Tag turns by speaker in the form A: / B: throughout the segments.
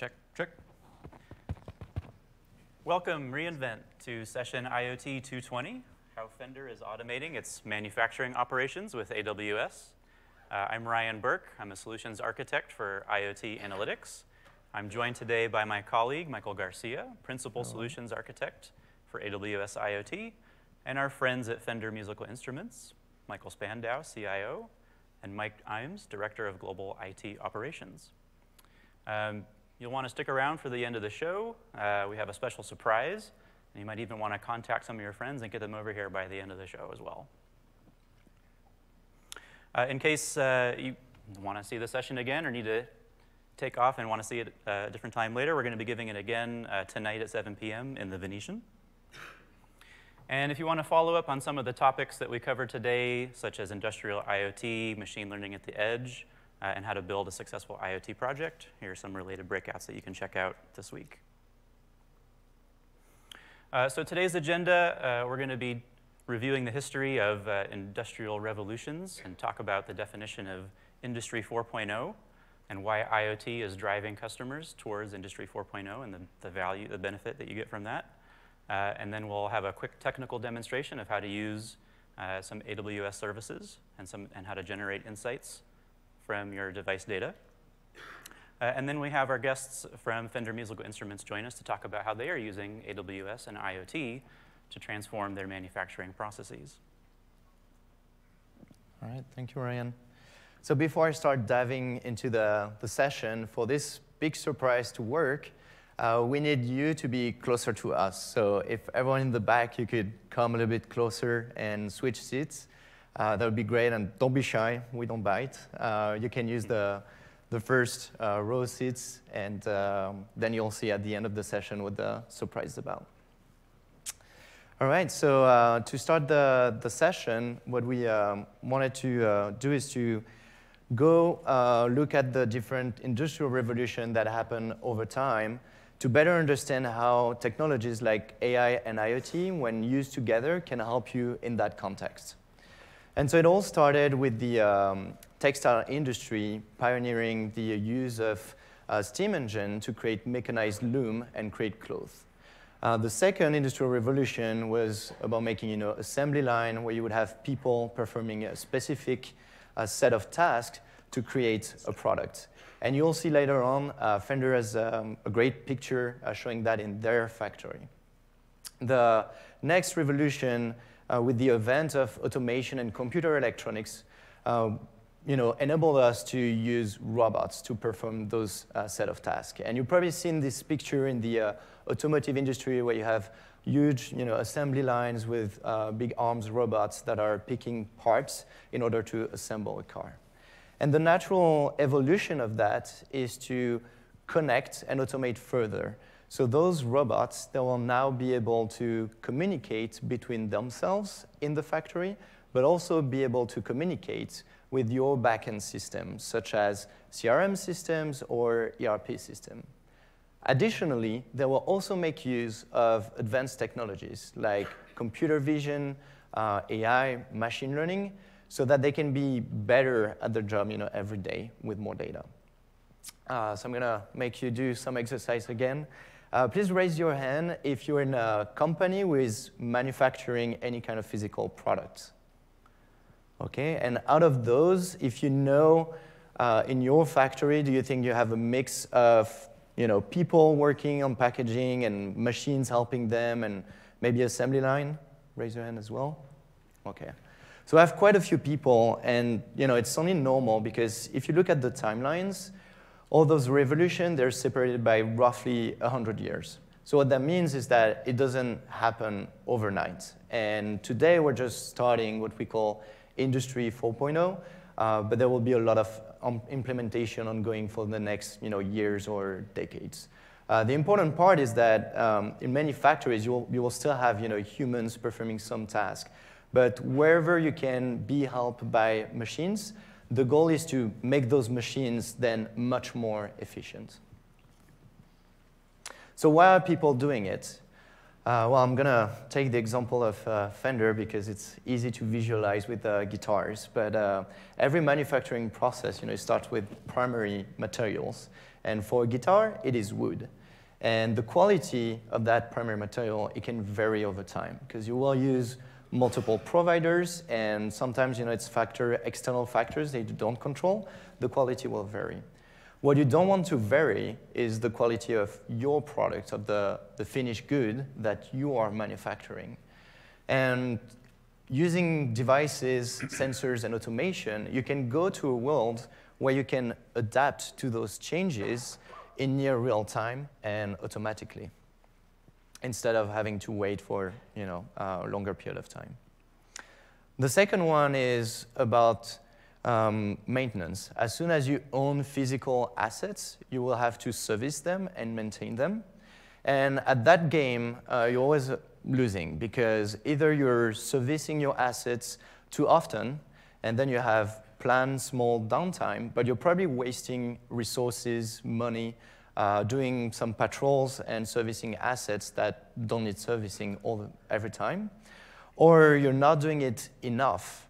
A: Check, check. Welcome, reInvent, to session IoT 220, how Fender is automating its manufacturing operations with AWS. Uh, I'm Ryan Burke. I'm a solutions architect for IoT analytics. I'm joined today by my colleague, Michael Garcia, principal Hello. solutions architect for AWS IoT, and our friends at Fender Musical Instruments, Michael Spandau, CIO, and Mike Imes, Director of Global IT Operations. Um, you'll want to stick around for the end of the show. Uh, we have a special surprise, and you might even want to contact some of your friends and get them over here by the end of the show as well. Uh, in case uh, you want to see the session again or need to take off and want to see it uh, a different time later, we're going to be giving it again uh, tonight at 7 p.m. in the Venetian. And if you want to follow up on some of the topics that we covered today, such as industrial IoT, machine learning at the edge, uh, and how to build a successful IoT project, here are some related breakouts that you can check out this week. Uh, so today's agenda, uh, we're going to be reviewing the history of uh, industrial revolutions and talk about the definition of Industry 4.0 and why IoT is driving customers towards Industry 4.0 and the, the value, the benefit that you get from that. Uh, and then we'll have a quick technical demonstration of how to use uh, some AWS services and, some, and how to generate insights from your device data. Uh, and then we have our guests from Fender Musical Instruments join us to talk about how they are using AWS and IoT to transform their manufacturing processes.
B: All right, thank you, Ryan. So before I start diving into the, the session, for this big surprise to work, uh, we need you to be closer to us. So if everyone in the back, you could come a little bit closer and switch seats, uh, that would be great. And don't be shy, we don't bite. Uh, you can use the, the first uh, row seats, and um, then you'll see at the end of the session what the surprise is about. All right, so uh, to start the, the session, what we um, wanted to uh, do is to go look at the different industrial revolution that happened over time to better understand how technologies like AI and IoT, when used together, can help you in that context. And so it all started with the um, textile industry pioneering the use of a steam engine to create mechanized loom and create clothes. Uh, the second industrial revolution was about making you know, assembly line where you would have people performing a specific uh, set of tasks to create a product. And you'll see later on, uh, Fender has um, a great picture uh, showing that in their factory. The next revolution uh, with the advent of automation and computer electronics uh, you know, enabled us to use robots to perform those uh, set of tasks. And you've probably seen this picture in the uh, automotive industry where you have huge you know, assembly lines with big arms robots that are picking parts in order to assemble a car. And the natural evolution of that is to connect and automate further. So those robots, they will now be able to communicate between themselves in the factory, but also be able to communicate with your backend systems, such as CRM systems or ERP system. Additionally, they will also make use of advanced technologies like computer vision, uh, AI, machine learning, so that they can be better at their job you know, every day with more data. Uh, so I'm going to make you do some exercise again. Uh, please raise your hand if you're in a company who is manufacturing any kind of physical product. Okay, and out of those, if you know uh, in your factory, do you think you have a mix of you know, people working on packaging and machines helping them and maybe assembly line? Raise your hand as well. Okay. So I have quite a few people, and you know, it's only normal because if you look at the timelines, all those revolutions, they're separated by roughly 100 years. So what that means is that it doesn't happen overnight. And today we're just starting what we call Industry 4.0, uh, but there will be a lot of um, implementation ongoing for the next you know, years or decades. Uh, the important part is that um, in many factories, you will, you will still have you know, humans performing some task. But wherever you can be helped by machines, the goal is to make those machines then much more efficient. So why are people doing it? Uh, well, I'm going to take the example of uh, Fender because it's easy to visualize with uh, guitars. But uh, every manufacturing process, you know, starts with primary materials. And for a guitar, it is wood. And the quality of that primary material, it can vary over time because you will use multiple providers and sometimes you know, it's factor, external factors that you don't control. The quality will vary. What you don't want to vary is the quality of your product, of the, the finished good that you are manufacturing. And using devices, sensors, and automation, you can go to a world where you can adapt to those changes in near real time and automatically instead of having to wait for you know, a longer period of time. The second one is about um, maintenance. As soon as you own physical assets, you will have to service them and maintain them. And at that game, uh, you're always losing because either you're servicing your assets too often, and then you have planned small downtime, but you're probably wasting resources, money, uh, doing some patrols and servicing assets that don't need servicing all every time. Or you're not doing it enough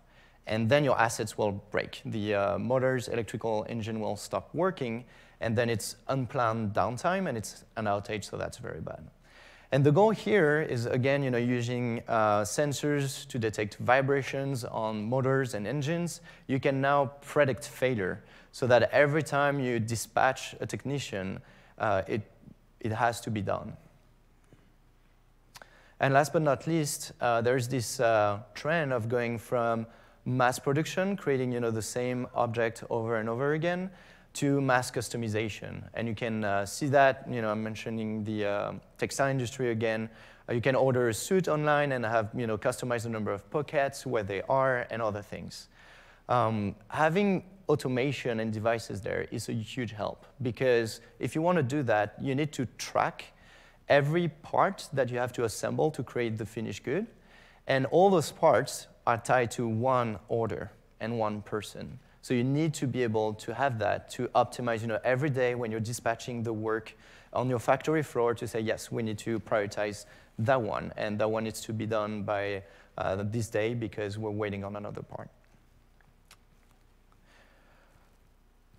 B: and then your assets will break. The uh, motors, electrical engine will stop working, and then it's unplanned downtime, and it's an outage, so that's very bad. And the goal here is, again, you know, using uh, sensors to detect vibrations on motors and engines. You can now predict failure so that every time you dispatch a technician, uh, it, it has to be done. And last but not least, uh, there's this uh, trend of going from mass production, creating you know, the same object over and over again, to mass customization. And you can uh, see that, you know, I'm mentioning the uh, textile industry again. Uh, you can order a suit online and have, you know, customize the number of pockets, where they are, and other things. Um, having automation and devices there is a huge help because if you want to do that, you need to track every part that you have to assemble to create the finished good. And all those parts are tied to one order and one person. So you need to be able to have that to optimize, you know, every day when you're dispatching the work on your factory floor to say, yes, we need to prioritize that one, and that one needs to be done by uh, this day because we're waiting on another part.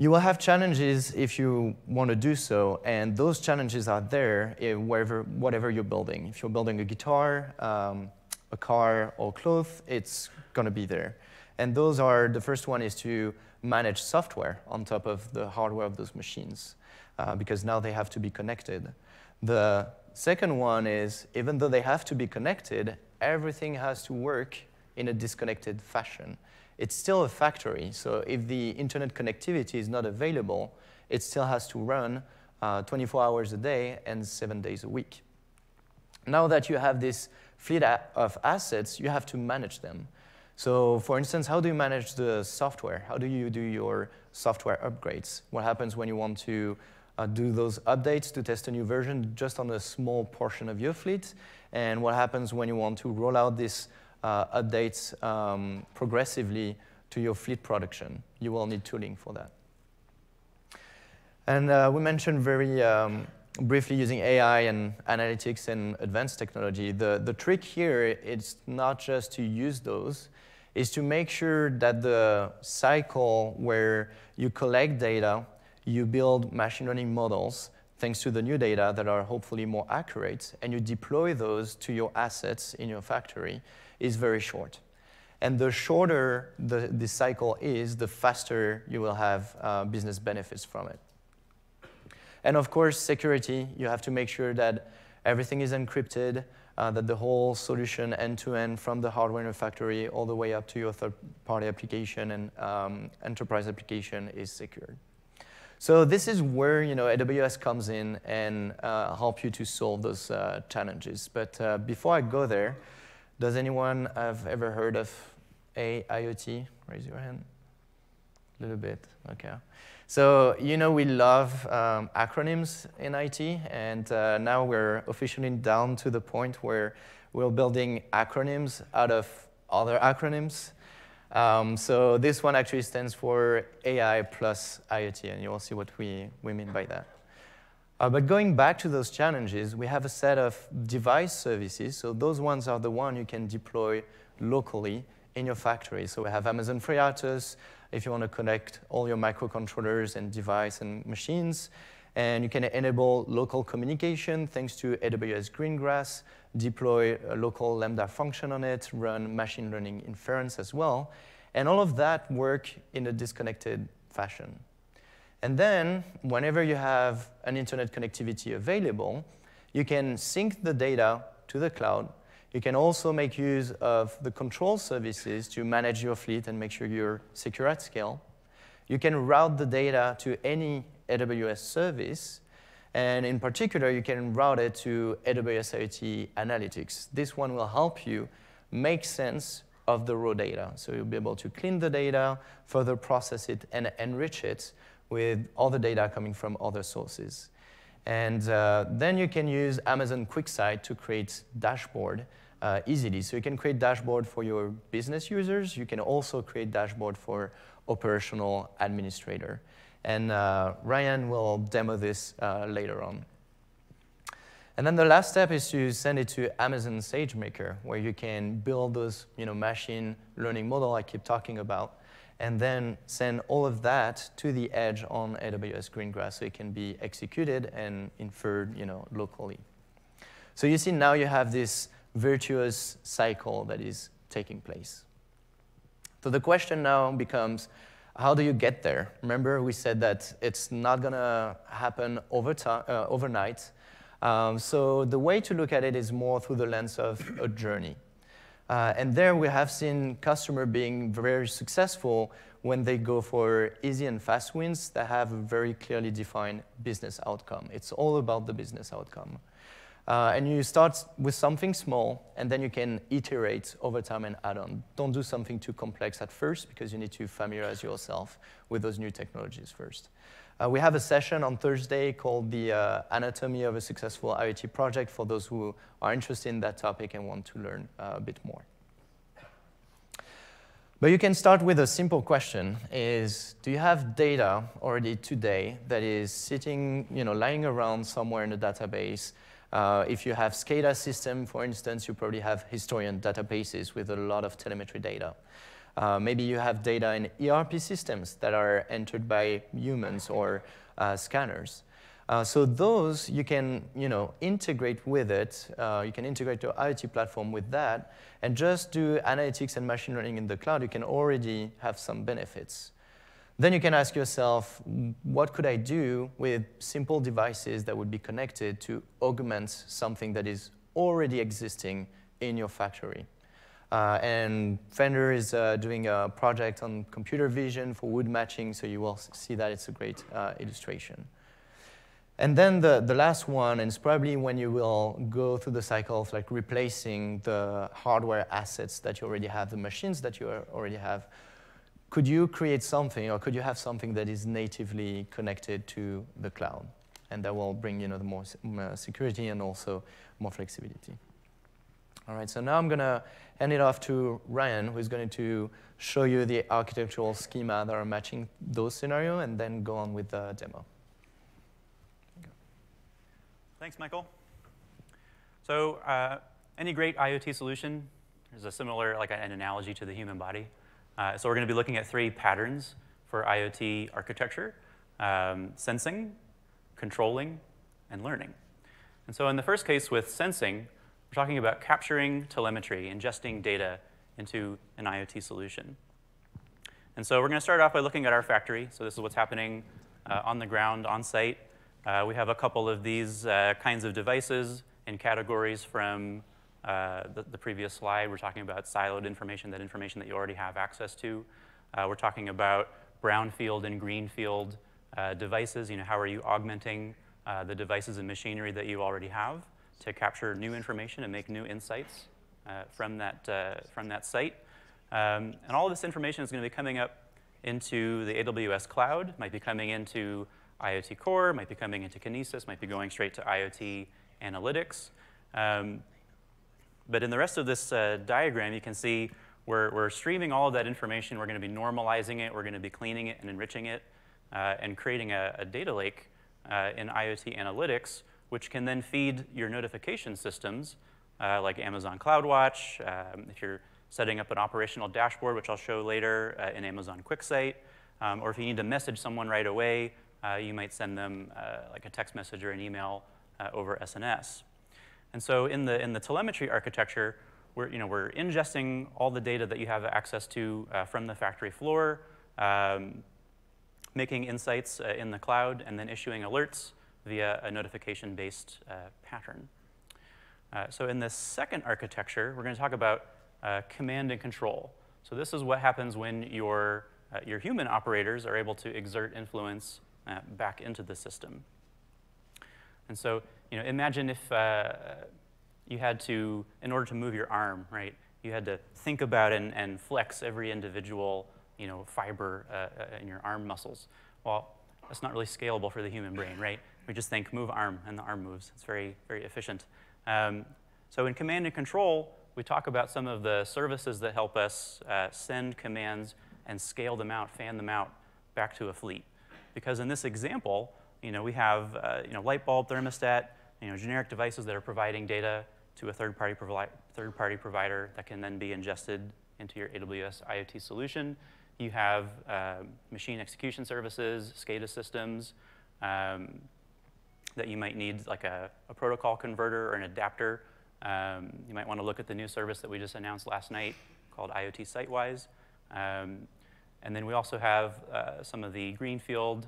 B: You will have challenges if you want to do so, and those challenges are there wherever, whatever you're building. If you're building a guitar, um, a car or clothes, it's going to be there. And those are, the first one is to manage software on top of the hardware of those machines, uh, because now they have to be connected. The second one is, even though they have to be connected, everything has to work in a disconnected fashion. It's still a factory, so if the internet connectivity is not available, it still has to run uh, 24 hours a day and seven days a week. Now that you have this fleet of assets, you have to manage them. So for instance, how do you manage the software? How do you do your software upgrades? What happens when you want to uh, do those updates to test a new version just on a small portion of your fleet? And what happens when you want to roll out uh, updates um, progressively to your fleet production? You will need tooling for that. And uh, we mentioned very um, briefly using AI and analytics and advanced technology, the, the trick here is not just to use those, is to make sure that the cycle where you collect data, you build machine learning models, thanks to the new data that are hopefully more accurate, and you deploy those to your assets in your factory, is very short. And the shorter the, the cycle is, the faster you will have uh, business benefits from it. And of course, security. You have to make sure that everything is encrypted, uh, that the whole solution end-to-end from the hardware in the factory all the way up to your third-party application and um, enterprise application is secured. So this is where you know, AWS comes in and uh, help you to solve those uh, challenges. But uh, before I go there, does anyone have ever heard of AIoT? Raise your hand. A little bit, okay. So, you know, we love um, acronyms in IT, and uh, now we're officially down to the point where we're building acronyms out of other acronyms. Um, so this one actually stands for AI plus IoT, and you'll see what we, we mean by that. Uh, but going back to those challenges, we have a set of device services. So those ones are the one you can deploy locally in your factory. So we have Amazon FreeRTOS if you want to connect all your microcontrollers and device and machines. And you can enable local communication thanks to AWS Greengrass, deploy a local Lambda function on it, run machine learning inference as well. And all of that work in a disconnected fashion. And then, whenever you have an internet connectivity available, you can sync the data to the cloud. You can also make use of the control services to manage your fleet and make sure you're secure at scale. You can route the data to any AWS service. And in particular, you can route it to AWS IoT Analytics. This one will help you make sense of the raw data. So you'll be able to clean the data, further process it, and enrich it with all the data coming from other sources. And uh, then you can use Amazon QuickSight to create dashboard uh, easily. So you can create dashboard for your business users. You can also create dashboard for operational administrator. And uh, Ryan will demo this uh, later on. And then the last step is to send it to Amazon SageMaker, where you can build those you know, machine learning model I keep talking about and then send all of that to the edge on AWS Greengrass so it can be executed and inferred you know, locally. So you see now you have this virtuous cycle that is taking place. So the question now becomes, how do you get there? Remember, we said that it's not going to happen over uh, overnight. Um, so the way to look at it is more through the lens of a journey. Uh, and there we have seen customer being very successful when they go for easy and fast wins that have a very clearly defined business outcome. It's all about the business outcome. Uh, and you start with something small, and then you can iterate over time and add on. Don't do something too complex at first, because you need to familiarize yourself with those new technologies first. Uh, we have a session on Thursday called the uh, Anatomy of a Successful IoT Project for those who are interested in that topic and want to learn uh, a bit more. But you can start with a simple question is, do you have data already today that is sitting, you know, lying around somewhere in a database? Uh, if you have SCADA system, for instance, you probably have historian databases with a lot of telemetry data. Uh, maybe you have data in ERP systems that are entered by humans or uh, scanners. Uh, so those you can you know, integrate with it. Uh, you can integrate your IoT platform with that and just do analytics and machine learning in the cloud. You can already have some benefits. Then you can ask yourself, what could I do with simple devices that would be connected to augment something that is already existing in your factory? Uh, and Fender is uh, doing a project on computer vision for wood matching, so you will see that it's a great uh, illustration. And then the, the last one, and it's probably when you will go through the cycle of like replacing the hardware assets that you already have, the machines that you already have, could you create something or could you have something that is natively connected to the cloud? And that will bring you know, the more security and also more flexibility. All right, so now I'm going to hand it off to Ryan, who's going to show you the architectural schema that are matching those scenarios, and then go on with the demo.
A: Thanks, Michael. So uh, any great IoT solution is a similar, like an analogy to the human body. Uh, so we're going to be looking at three patterns for IoT architecture, um, sensing, controlling, and learning. And so in the first case with sensing, we're talking about capturing telemetry, ingesting data into an IoT solution. And so we're going to start off by looking at our factory. So this is what's happening uh, on the ground, on site. Uh, we have a couple of these uh, kinds of devices and categories from uh, the, the, previous slide. We're talking about siloed information, that information that you already have access to. Uh, we're talking about brownfield and greenfield uh, devices. You know, how are you augmenting the devices and machinery that you already have? To capture new information and make new insights uh, from, that, uh, from that site. Um, and all of this information is going to be coming up into the AWS cloud, might be coming into IoT Core, might be coming into Kinesis, might be going straight to IoT Analytics. Um, but in the rest of this uh, diagram, you can see we're, we're streaming all of that information. We're going to be normalizing it. We're going to be cleaning it and enriching it uh, and creating a, a, data lake uh, in IoT analytics, which can then feed your notification systems uh, like Amazon CloudWatch. Um, if you're setting up an operational dashboard, which I'll show later uh, in Amazon QuickSight, um, or if you need to message someone right away, uh, you might send them uh, like a text message or an email uh, over SNS. And so in the, in the telemetry architecture, we're, you know, we're ingesting all the data that you have access to uh, from the factory floor, um, making insights in the cloud, and then issuing alerts via a notification-based uh, pattern. Uh, so in this second architecture, we're going to talk about uh, command and control. So this is what happens when your, uh, your human operators are able to exert influence uh, back into the system. And so, you know, imagine if uh, you had to, in order to move your arm, right, you had to think about and, and flex every individual, you know, fiber in your arm muscles. Well, that's not really scalable for the human brain, right? We just think move arm, and the arm moves. It's very, very efficient. Um, so in command and control, we talk about some of the services that help us uh, send commands and scale them out, fan them out back to a fleet. Because in this example, you know, we have uh, you know, light bulb, thermostat, you know, generic devices that are providing data to a third-party provi third -party provider that can then be ingested into your AWS IoT solution. You have uh, machine execution services, SCADA systems, um, that you might need like a, a protocol converter or an adapter. Um, you might want to look at the new service that we just announced last night called IoT Sitewise. Um, and then we also have uh, some of the greenfield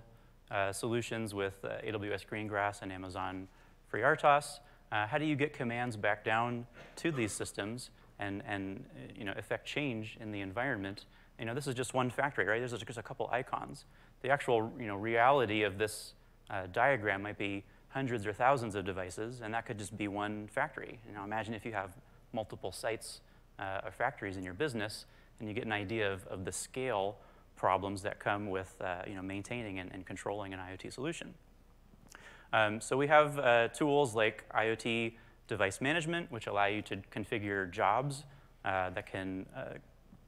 A: uh, solutions with uh, AWS Greengrass and Amazon FreeRTOS. Uh, how do you get commands back down to these systems and, and you know, affect change in the environment? You know, this is just one factory, right? There's just a couple icons. The actual you know, reality of this uh, diagram might be hundreds or thousands of devices, and that could just be one factory. Know, imagine if you have multiple sites uh, or factories in your business, and you get an idea of, of the scale problems that come with uh, you know, maintaining and, and, controlling an IoT solution. Um, so we have uh, tools like IoT device management, which allow you to configure jobs uh, that can uh,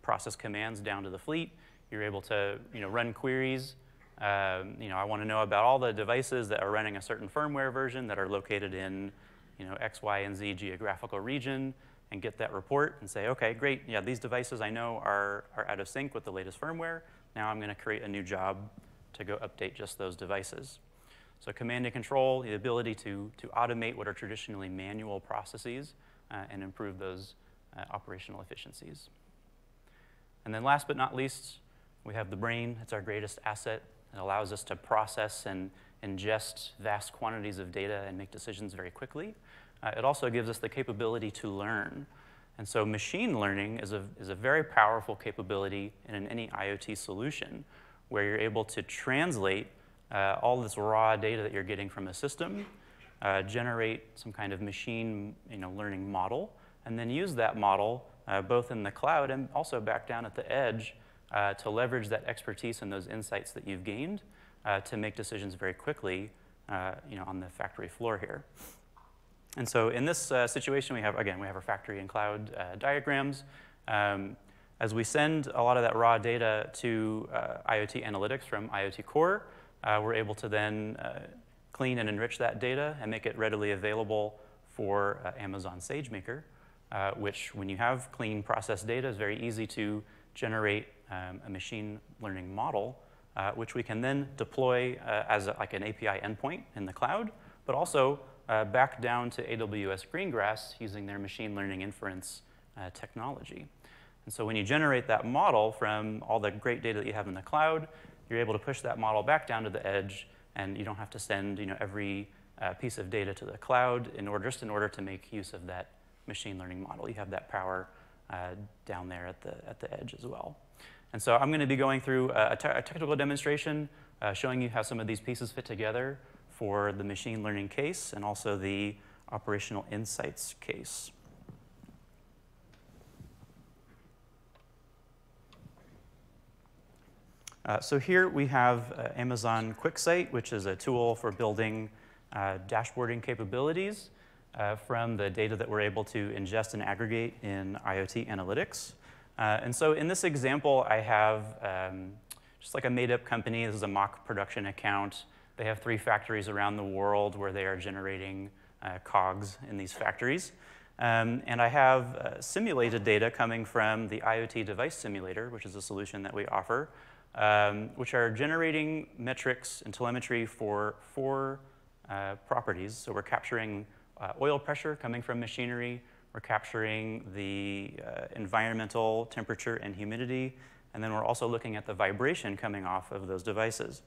A: process commands down to the fleet. You're able to you know, run queries um, you know, I want to know about all the devices that are running a certain firmware version that are located in, you know, X, Y, and Z geographical region and get that report and say, okay, great, yeah, these devices I know are, are out of sync with the latest firmware. Now I'm going to create a new job to go update just those devices. So command and control, the ability to, to automate what are traditionally manual processes uh, and improve those uh, operational efficiencies. And then last but not least, we have the brain. It's our greatest asset. It allows us to process and ingest vast quantities of data and make decisions very quickly. Uh, it also gives us the capability to learn. And so machine learning is a, is a very powerful capability in any IoT solution where you're able to translate uh, all this raw data that you're getting from a system, uh, generate some kind of machine you know, learning model, and then use that model uh, both in the cloud and also back down at the edge uh, to leverage that expertise and those insights that you've gained uh, to make decisions very quickly uh, you know, on the factory floor here. And so in this uh, situation, we have, again, we have our factory and cloud uh, diagrams. Um, as we send a lot of that raw data to IoT analytics from IoT Core, we're able to then clean and enrich that data and make it readily available for Amazon SageMaker, which when you have clean processed data is very easy to generate um, a machine learning model, uh, which we can then deploy uh, as a, like an API endpoint in the cloud, but also uh, back down to AWS Greengrass using their machine learning inference uh, technology. And so when you generate that model from all the great data that you have in the cloud, you're able to push that model back down to the edge, and you don't have to send you know, every uh, piece of data to the cloud in order, just in order to make use of that machine learning model. You have that power uh, down there at the, at the edge as well. And so I'm going to be going through a, technical demonstration uh, showing you how some of these pieces fit together for the machine learning case and also the operational insights case. Uh, so here we have uh, Amazon QuickSight, which is a tool for building uh, dashboarding capabilities uh, from the data that we're able to ingest and aggregate in IoT analytics. Uh, and so in this example, I have um, just like a made-up company. This is a mock production account. They have three factories around the world where they are generating uh, cogs in these factories. Um, and I have uh, simulated data coming from the IoT device simulator, which is a solution that we offer, um, which are generating metrics and telemetry for four uh, properties. So we're capturing uh, oil pressure coming from machinery, we're capturing the uh, environmental temperature and humidity, and then we're also looking at the vibration coming off of those devices.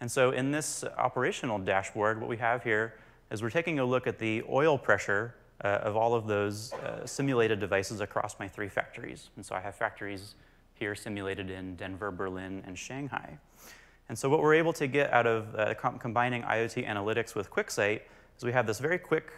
A: And so in this operational dashboard, what we have here is we're taking a look at the oil pressure uh, of all of those uh, simulated devices across my three factories. And so I have factories here simulated in Denver, Berlin, and Shanghai. And so what we're able to get out of uh, com combining IoT analytics with QuickSight is we have this very quick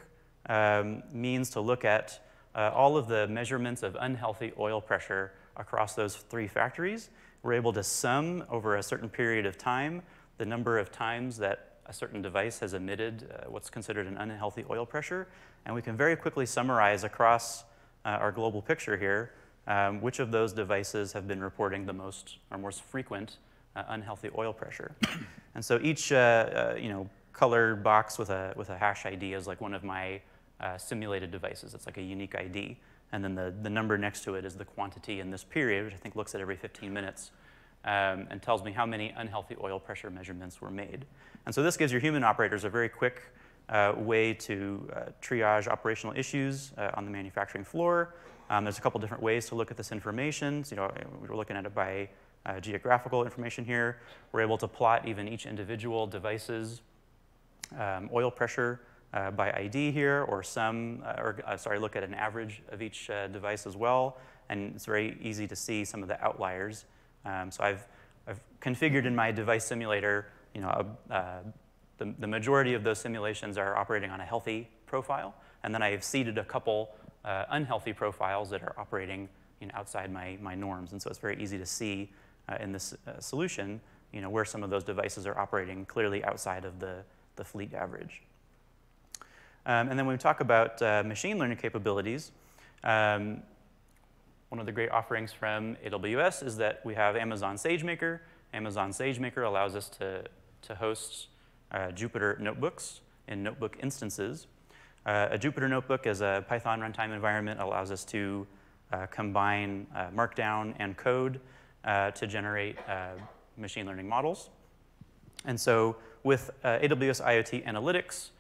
A: um, means to look at uh, all of the measurements of unhealthy oil pressure across those three factories. We're able to sum over a certain period of time the number of times that a certain device has emitted uh, what's considered an unhealthy oil pressure, and we can very quickly summarize across uh, our global picture here um, which of those devices have been reporting the most or most frequent uh, unhealthy oil pressure. and so each uh, uh, you know, colored box with a, with a hash ID is like one of my uh, simulated devices. It's like a unique ID. And then the, the number next to it is the quantity in this period, which I think looks at every 15 minutes um, and tells me how many unhealthy oil pressure measurements were made. And so this gives your human operators a very quick uh, way to uh, triage operational issues uh, on the manufacturing floor. Um, there's a couple different ways to look at this information. So, you know, we're looking at it by uh, geographical information here. We're able to plot even each individual device's um, oil pressure uh, by ID here, or some, uh, or sorry, look at an average of each device as well. And it's very easy to see some of the outliers um, so I've, I've configured in my device simulator, you know, uh, the, the majority of those simulations are operating on a healthy profile, and then I've seeded a couple uh, unhealthy profiles that are operating you know, outside my, my norms. And so it's very easy to see uh, in this uh, solution you know, where some of those devices are operating clearly outside of the, the fleet average. Um, and then when we talk about uh, machine learning capabilities, um, one of the great offerings from AWS is that we have Amazon SageMaker. Amazon SageMaker allows us to, to host uh, Jupyter notebooks in notebook instances. Uh, a Jupyter notebook is a Python runtime environment, allows us to uh, combine uh, Markdown and code uh, to generate machine learning models. And so with AWS IoT Analytics,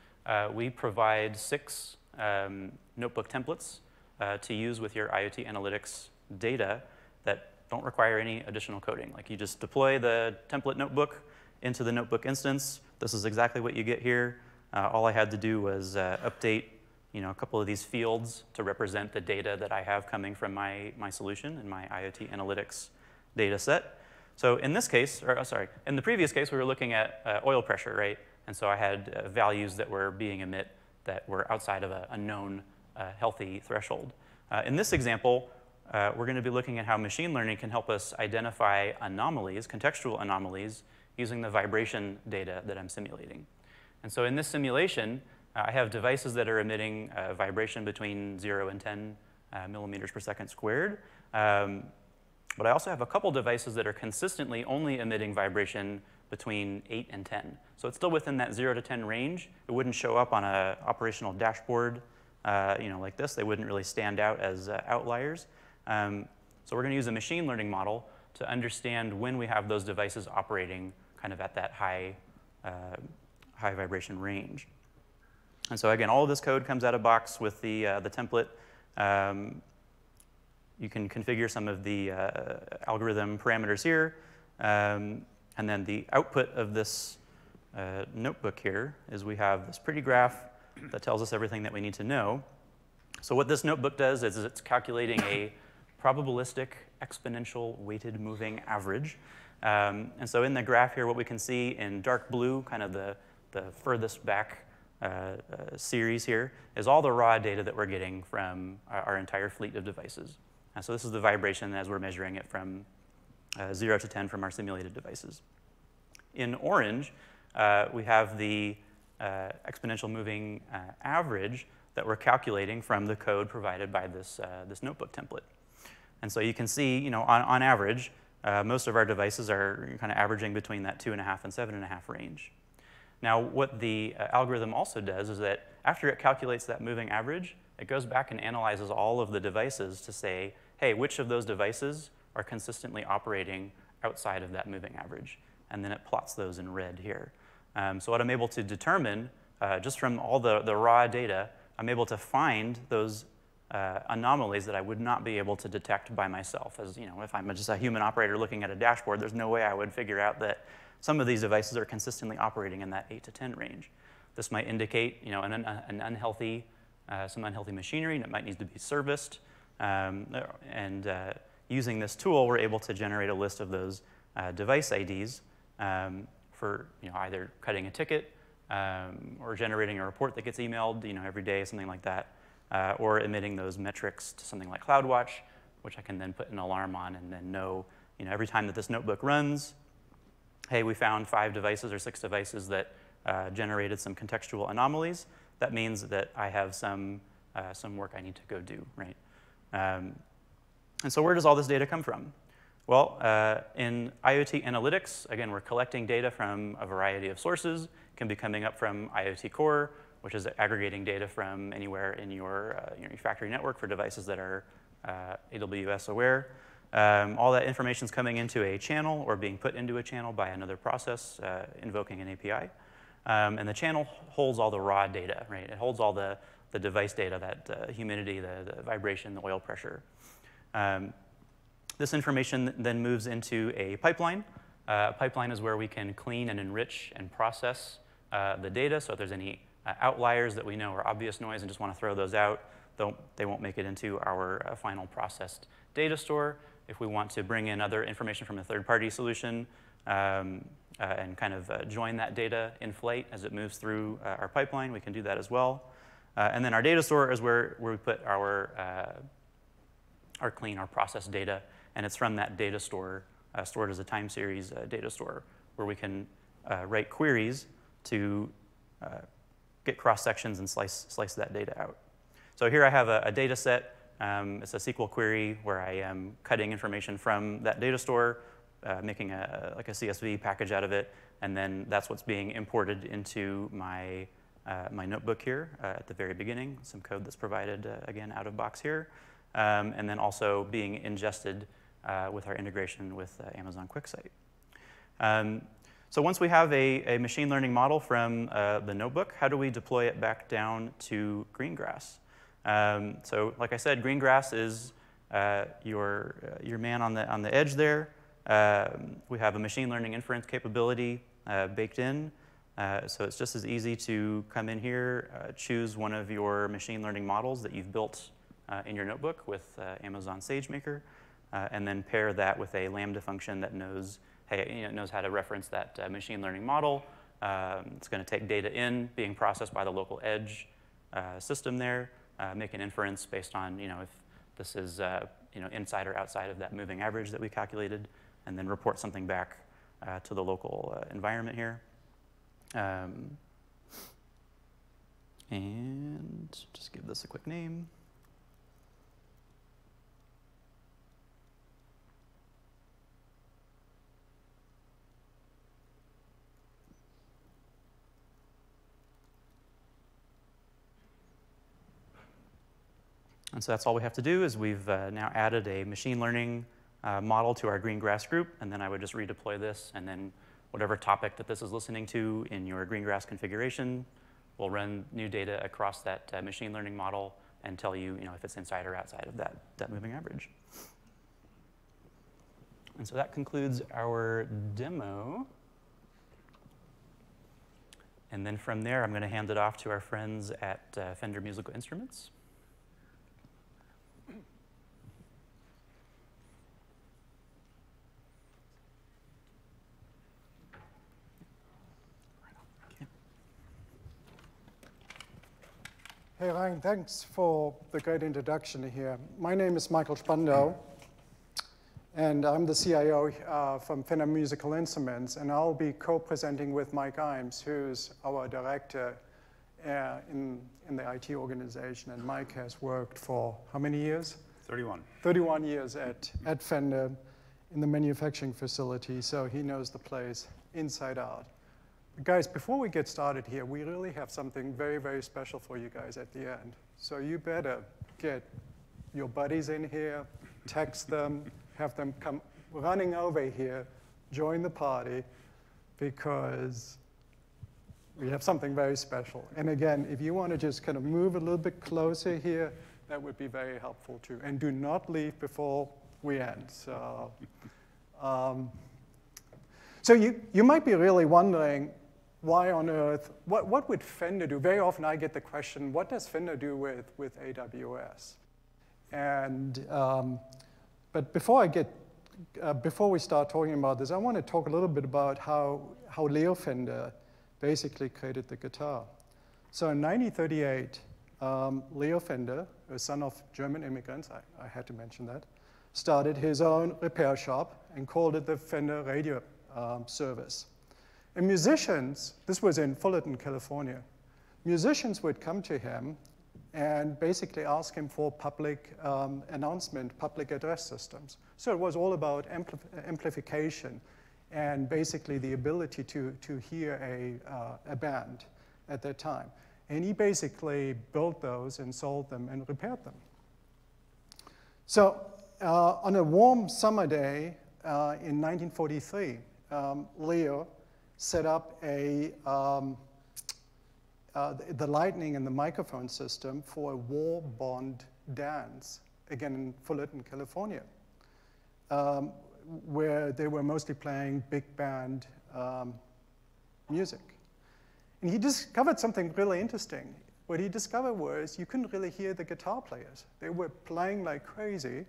A: we provide six um, notebook templates uh, to use with your IoT analytics data that don't require any additional coding. Like you just deploy the template notebook into the notebook instance. This is exactly what you get here. Uh, all I had to do was uh, update you know, a couple of these fields to represent the data that I have coming from my, my solution and my IoT analytics data set. So in this case, or oh, sorry, in the previous case, we were looking at uh, oil pressure, right? And so I had uh, values that were being emit that were outside of a, a known uh, healthy threshold. Uh, in this example, uh, we're going to be looking at how machine learning can help us identify anomalies, contextual anomalies, using the vibration data that I'm simulating. And so in this simulation, uh, I have devices that are emitting vibration between 0 and 10 uh, millimeters per second squared. Um, but I also have a couple devices that are consistently only emitting vibration between 8 and 10. So it's still within that 0 to 10 range. It wouldn't show up on an operational dashboard uh, you know, like this. They wouldn't really stand out as uh, outliers. Um, so we're going to use a machine learning model to understand when we have those devices operating kind of at that high, uh, high vibration range. And so again, all of this code comes out of box with the, uh, the template. Um, you can configure some of the uh, algorithm parameters here. Um, and then the output of this uh, notebook here is we have this pretty graph that tells us everything that we need to know. So what this notebook does is it's calculating a probabilistic exponential weighted moving average. Um, and so in the graph here, what we can see in dark blue, kind of the, the furthest back uh, uh, series here, is all the raw data that we're getting from our, our entire fleet of devices. Uh, so this is the vibration as we're measuring it from uh, 0 to 10 from our simulated devices. In orange, uh, we have the uh, exponential moving uh, average that we're calculating from the code provided by this, uh, this notebook template. And so you can see, you know, on, on average, uh, most of our devices are kind of averaging between that two and a half and seven and a half range. Now, what the algorithm also does is that after it calculates that moving average, it goes back and analyzes all of the devices to say, hey, which of those devices are consistently operating outside of that moving average? And then it plots those in red here. Um, so what I'm able to determine, uh, just from all the, the raw data, I'm able to find those uh, anomalies that I would not be able to detect by myself. As you know, if I'm just a human operator looking at a dashboard, there's no way I would figure out that some of these devices are consistently operating in that 8 to 10 range. This might indicate you know, an, an unhealthy, uh, some unhealthy machinery that might need to be serviced. Um, and uh, using this tool, we're able to generate a list of those uh, device IDs um, for you know, either cutting a ticket um, or generating a report that gets emailed you know, every day, something like that, uh, or emitting those metrics to something like CloudWatch, which I can then put an alarm on and then know, you know every time that this notebook runs, hey, we found five devices or six devices that uh, generated some contextual anomalies. That means that I have some, uh, some work I need to go do, right? Um, and so where does all this data come from? Well, uh, in IoT analytics, again, we're collecting data from a variety of sources. It can be coming up from IoT Core, which is aggregating data from anywhere in your, uh, your factory network for devices that are uh, AWS aware. Um, all that information is coming into a channel or being put into a channel by another process uh, invoking an API. Um, and the channel holds all the raw data, right? It holds all the, the device data, that uh, humidity, the, the, vibration, the oil pressure. Um, this information then moves into a pipeline. Uh, a pipeline is where we can clean and enrich and process uh, the data. So if there's any uh, outliers that we know are obvious noise and just want to throw those out, they won't make it into our uh, final processed data store. If we want to bring in other information from a third-party solution um, uh, and kind of uh, join that data in flight as it moves through our pipeline, we can do that as well. And then our data store is where, where we put our, our clean, our processed data, and it's from that data store, uh, stored as a time series data store, where we can write queries to get cross sections and slice, slice that data out. So here I have a, a data set. Um, it's a SQL query where I am cutting information from that data store, uh, making a, like a CSV package out of it, and then that's what's being imported into my, uh, my notebook here uh, at the very beginning, some code that's provided, uh, again, out of box here, um, and then also being ingested uh, with our integration with uh, Amazon QuickSight. Um, so once we have a, a machine learning model from the notebook, how do we deploy it back down to Greengrass? Um, so like I said, Greengrass is uh, your, uh, your man on the, on the edge there. Um, we have a machine learning inference capability uh, baked in. Uh, so it's just as easy to come in here, uh, choose one of your machine learning models that you've built uh, in your notebook with Amazon SageMaker, and then pair that with a Lambda function that knows, hey, you know, knows how to reference that machine learning model. Um, it's going to take data in, being processed by the local edge system there, uh, make an inference based on, you know, if this is, uh, you know, inside or outside of that moving average that we calculated, and then report something back uh, to the local uh, environment here. Um, and just give this a quick name. And so that's all we have to do is we've uh, now added a machine learning uh, model to our Greengrass group, and then I would just redeploy this, and then whatever topic that this is listening to in your Greengrass configuration will run new data across that uh, machine learning model and tell you, you know, if it's inside or outside of that, that moving average. And so that concludes our demo. And then from there, I'm going to hand it off to our friends at uh, Fender Musical Instruments.
C: Hey, Ryan, thanks for the great introduction here. My name is Michael Spandau, and I'm the CIO uh, from Fender Musical Instruments, and I'll be co-presenting with Mike Imes, who's our director uh, in, in the IT organization. And Mike has worked for how many years?
D: 31.
C: 31 years at, at Fender in the manufacturing facility, so he knows the place inside out. Guys, before we get started here, we really have something very, very special for you guys at the end. So you better get your buddies in here, text them, have them come running over here, join the party, because we have something very special. And again, if you want to just kind of move a little bit closer here, that would be very helpful too. And do not leave before we end. So, um, so you, you might be really wondering, why on earth, what, what would Fender do? Very often I get the question, what does Fender do with, with AWS? And, um, but before I get, uh, before we start talking about this, I want to talk a little bit about how, how Leo Fender basically created the guitar. So in 1938, um, Leo Fender, a son of German immigrants, I, I had to mention that, started his own repair shop and called it the Fender Radio um, Service. And musicians, this was in Fullerton, California, musicians would come to him and basically ask him for public um, announcement, public address systems. So it was all about ampli amplification and basically the ability to, to hear a, uh, a band at that time. And he basically built those and sold them and repaired them. So uh, on a warm summer day uh, in 1943, um, Leo set up a, um, uh, the, the, lightning and the microphone system for a war bond dance, again in Fullerton, California, um, where they were mostly playing big band um, music. And he discovered something really interesting. What he discovered was you couldn't really hear the guitar players. They were playing like crazy,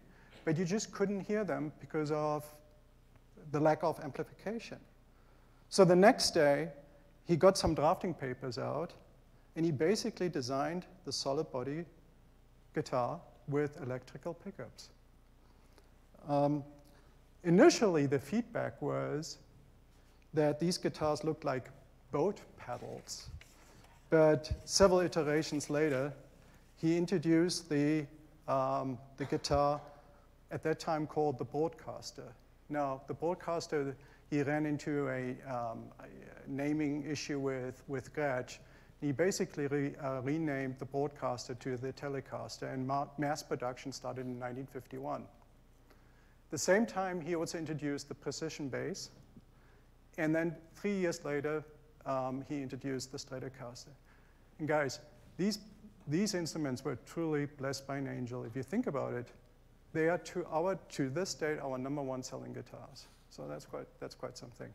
C: but you just couldn't hear them because of the lack of amplification. So the next day, he got some drafting papers out, and he basically designed the solid body guitar with electrical pickups. Um, initially, the feedback was that these guitars looked like boat paddles. But several iterations later, he introduced the, um, the guitar at that time called the Broadcaster. Now, the Broadcaster he ran into a, um, a naming issue with, with Gretsch. He basically re, uh, renamed the broadcaster to the Telecaster, and ma mass production started in 1951. the same time, he also introduced the precision bass, and then three years later, um, he introduced the Stratocaster. And guys, these, these instruments were truly blessed by an angel. If you think about it, they are to, our, to this date our number one selling guitars. So that's quite, that's quite something.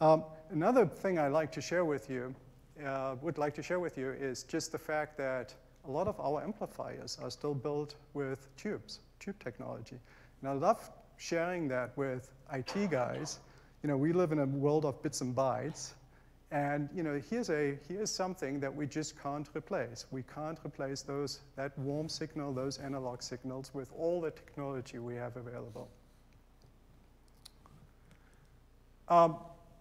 C: Um, another thing I'd like to share with you, uh, would like to share with you is just the fact that a lot of our amplifiers are still built with tubes, tube technology. And I love sharing that with IT guys. You know, we live in a world of bits and bytes, and you know, here's, a, here's something that we just can't replace. We can't replace those, that warm signal, those analog signals with all the technology we have available. Um,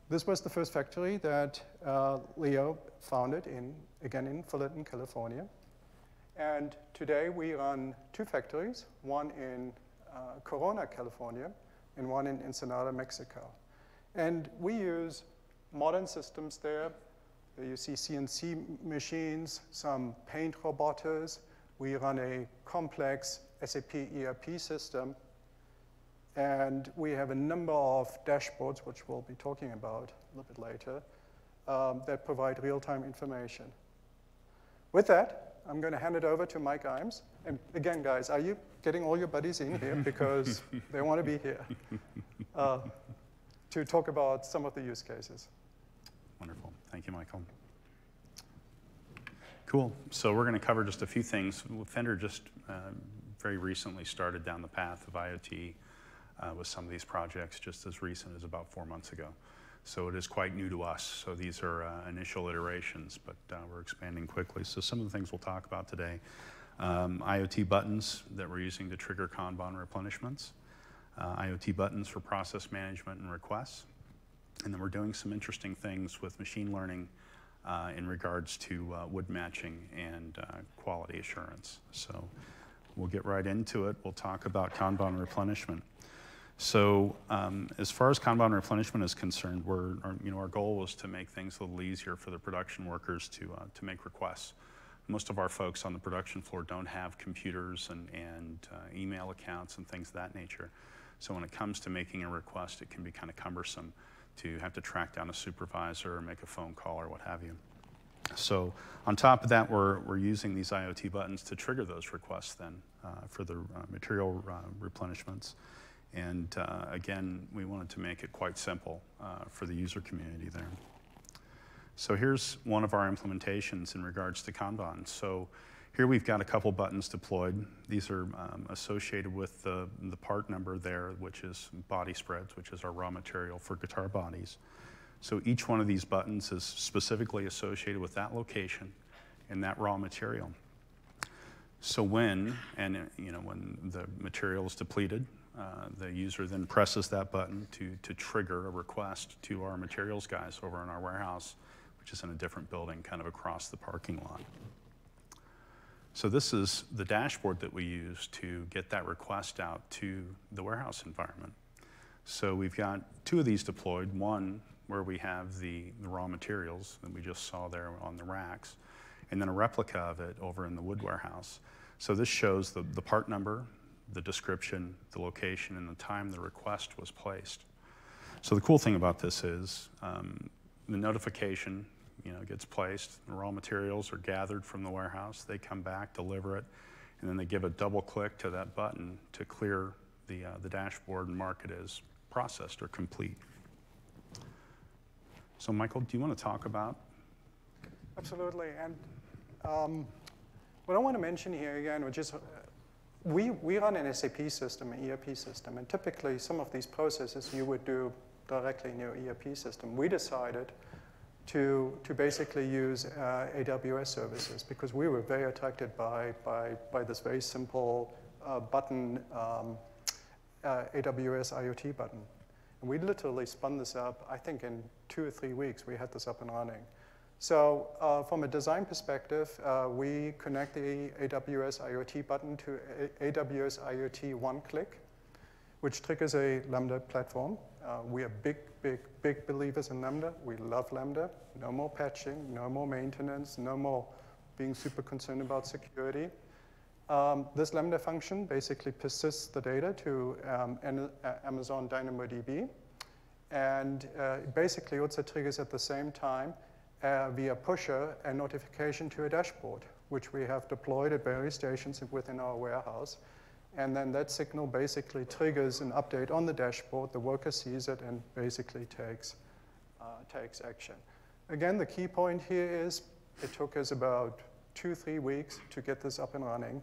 C: this was the first factory that uh, Leo founded in, again, in Fullerton, California. And today we run two factories, one in uh, Corona, California, and one in Ensenada, Mexico. And we use modern systems there. You see CNC machines, some paint robots. We run a complex SAP ERP system and we have a number of dashboards, which we'll be talking about a little bit later, um, that provide real-time information. With that, I'm going to hand it over to Mike Imes. And again, guys, are you getting all your buddies in here because they want to be here uh, to talk about some of the use cases?
D: Wonderful. Thank you, Michael. Cool. So we're going to cover just a few things. Fender just uh, very recently started down the path of IoT uh, with some of these projects just as recent as about four months ago. So it is quite new to us. So these are uh, initial iterations, but uh, we're expanding quickly. So some of the things we'll talk about today, um, IoT buttons that we're using to trigger Kanban replenishments, uh, IoT buttons for process management and requests, and then we're doing some interesting things with machine learning uh, in regards to uh, wood matching and quality assurance. So we'll get right into it. We'll talk about Kanban replenishment. So um, as far as Kanban replenishment is concerned, we're, our, you know, our goal was to make things a little easier for the production workers to, uh, to make requests. Most of our folks on the production floor don't have computers and, and uh, email accounts and things of that nature. So when it comes to making a request, it can be kind of cumbersome to have to track down a supervisor or make a phone call or what have you. So on top of that, we're, we're using these IoT buttons to trigger those requests then uh, for the uh, material uh, replenishments. And uh, again, we wanted to make it quite simple uh, for the user community there. So here's one of our implementations in regards to Kanban. So here we've got a couple buttons deployed. These are um, associated with the, the part number there, which is body spreads, which is our raw material for guitar bodies. So each one of these buttons is specifically associated with that location and that raw material. So when, and you know, when the material is depleted, uh, the user then presses that button to, to trigger a request to our materials guys over in our warehouse, which is in a different building kind of across the parking lot. So this is the dashboard that we use to get that request out to the warehouse environment. So we've got two of these deployed, one where we have the, the raw materials that we just saw there on the racks, and then a replica of it over in the wood warehouse. So this shows the, the part number, the description, the location, and the time the request was placed. So the cool thing about this is um, the notification you know, gets placed. The raw materials are gathered from the warehouse. They come back, deliver it, and then they give a double click to that button to clear the, uh, the dashboard and mark it as processed or complete. So, Michael, do you want to talk about?
C: Absolutely. And um, what I want to mention here again, which is we, we run an SAP system, an ERP system, and typically some of these processes you would do directly in your ERP system. We decided to, to basically use uh, AWS services because we were very attracted by, by, by this very simple uh, button, um, uh, AWS IoT button. And we literally spun this up, I think in two or three weeks we had this up and running. So uh, from a design perspective, uh, we connect the AWS IoT button to a AWS IoT one-click, which triggers a Lambda platform. Uh, we are big, big, big believers in Lambda. We love Lambda. No more patching, no more maintenance, no more being super concerned about security. Um, this Lambda function basically persists the data to um, uh, Amazon DynamoDB. And uh, basically also triggers at the same time uh, via pusher a notification to a dashboard, which we have deployed at various stations within our warehouse. And then that signal basically triggers an update on the dashboard. The worker sees it and basically takes, uh, takes action. Again, the key point here is it took us about two, three weeks to get this up and running.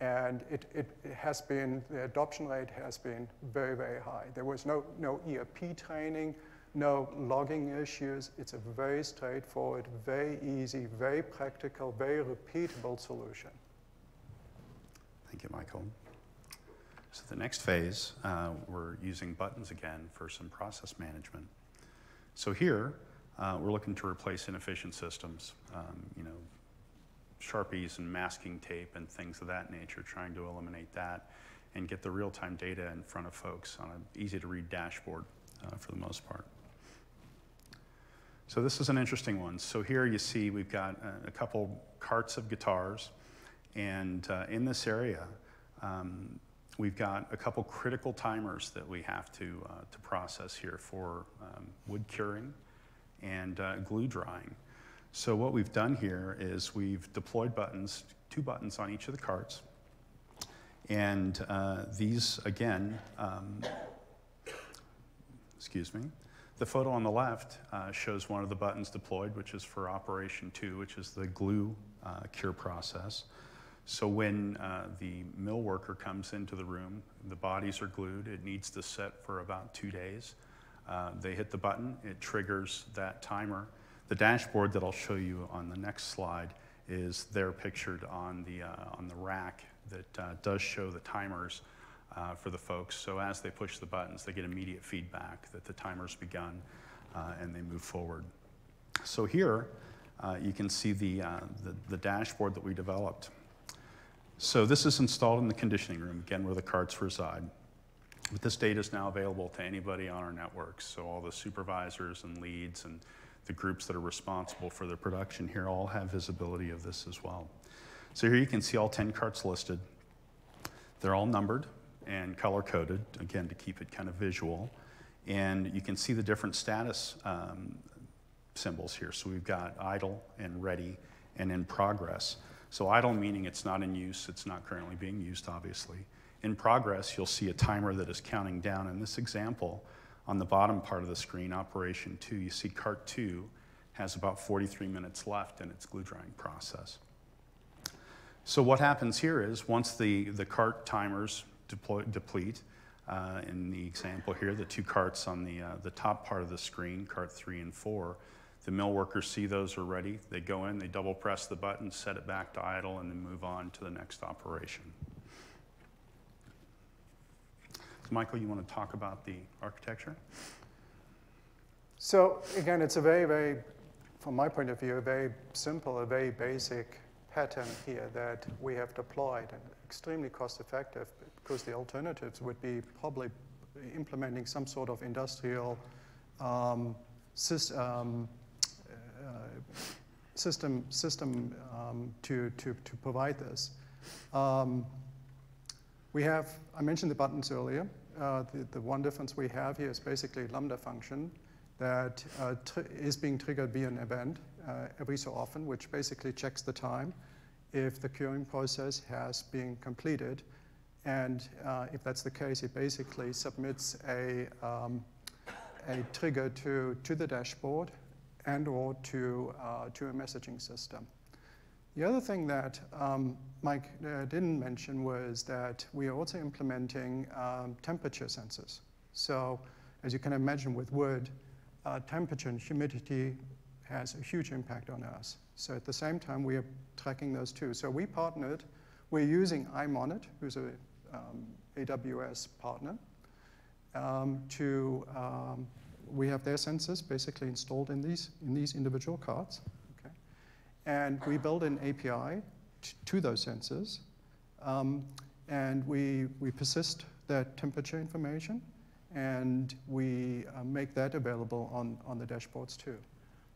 C: And it, it, it, has been, the adoption rate has been very, very high. There was no, no ERP training, no logging issues. It's a very straightforward, very easy, very practical, very repeatable solution.
D: Thank you, Michael. So the next phase, uh, we're using buttons again for some process management. So here, uh, we're looking to replace inefficient systems, um, you know, Sharpies and masking tape and things of that nature, trying to eliminate that and get the real-time data in front of folks on an easy-to-read dashboard uh, for the most part. So this is an interesting one. So here you see we've got a, couple carts of guitars, and uh, in this area, um, We've got a couple critical timers that we have to, uh, to process here for um, wood curing and uh, glue drying. So what we've done here is we've deployed buttons, two buttons on each of the carts. And uh, these, again, um, excuse me, the photo on the left uh, shows one of the buttons deployed, which is for operation two, which is the glue uh, cure process. So when uh, the mill worker comes into the room, the bodies are glued. It needs to set for about two days. Uh, they hit the button, it triggers that timer. The dashboard that I'll show you on the next slide is there pictured on the, uh, on the rack that uh, does show the timers uh, for the folks. So as they push the buttons, they get immediate feedback that the timer's begun uh, and they move forward. So here, you can see the, the, the dashboard that we developed. So this is installed in the conditioning room, again, where the carts reside. But this data is now available to anybody on our networks. So all the supervisors and leads and the groups that are responsible for the production here all have visibility of this as well. So here you can see all 10 carts listed. They're all numbered and color coded, again, to keep it kind of visual. And you can see the different status um, symbols here. So we've got idle and ready and in progress. So idle meaning it's not in use, it's not currently being used, obviously. In progress, you'll see a timer that is counting down. In this example, on the bottom part of the screen, operation two, you see cart two has about 43 minutes left in its glue drying process. So what happens here is once the, the cart timers deploy, deplete, uh, in the example here, the two carts on the, uh, the top part of the screen, cart three and four, the mill workers see those are ready. They go in, they double press the button, set it back to idle, and then move on to the next operation. So Michael, you want to talk about the architecture?
C: So again, it's a very, very, from my point of view, a very simple, a very basic pattern here that we have deployed and extremely cost effective because the alternatives would be probably implementing some sort of industrial um, um, uh, system, system um, to, to, to provide this. Um, we have, I mentioned the buttons earlier. Uh, the, the, one difference we have here is basically lambda function that uh, is being triggered via an event uh, every so often, which basically checks the time if the curing process has been completed. And uh, if that's the case, it basically submits a, um, a trigger to, to the dashboard and or to, uh, to a messaging system. The other thing that um, Mike uh, didn't mention was that we are also implementing um, temperature sensors. So as you can imagine with wood, uh, temperature and humidity has a huge impact on us. So at the same time, we are tracking those too. So we partnered, we're using iMonit, who's a um, AWS partner, um, to, um, we have their sensors basically installed in these, in these individual cards. And we build an API to those sensors. Um, and we, we persist that temperature information and we uh, make that available on, on the dashboards too.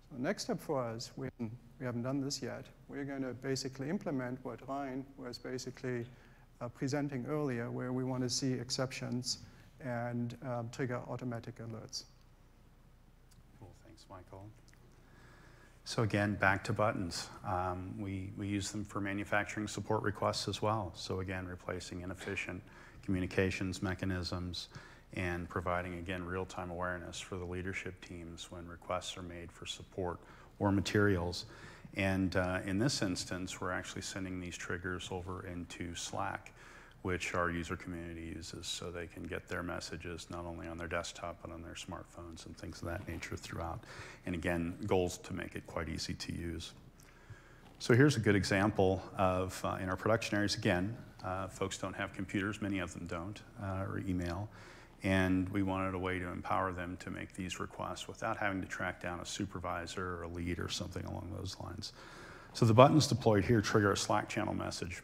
C: So the next step for us, we, we haven't done this yet, we're going to basically implement what Ryan was basically presenting earlier, where we want to see exceptions and um, trigger automatic alerts.
D: Cool, thanks, Michael. So again, back to buttons. Um, we, we use them for manufacturing support requests as well. So again, replacing inefficient communications mechanisms and providing, again, real-time awareness for the leadership teams when requests are made for support or materials. And uh, in this instance, we're actually sending these triggers over into Slack which our user community uses so they can get their messages not only on their desktop but on their smartphones and things of that nature throughout. And again, goals to make it quite easy to use. So here's a good example of, uh, in our production areas, again, uh, folks don't have computers, many of them don't, uh, or email. And we wanted a way to empower them to make these requests without having to track down a supervisor or a lead or something along those lines. So the buttons deployed here trigger a Slack channel message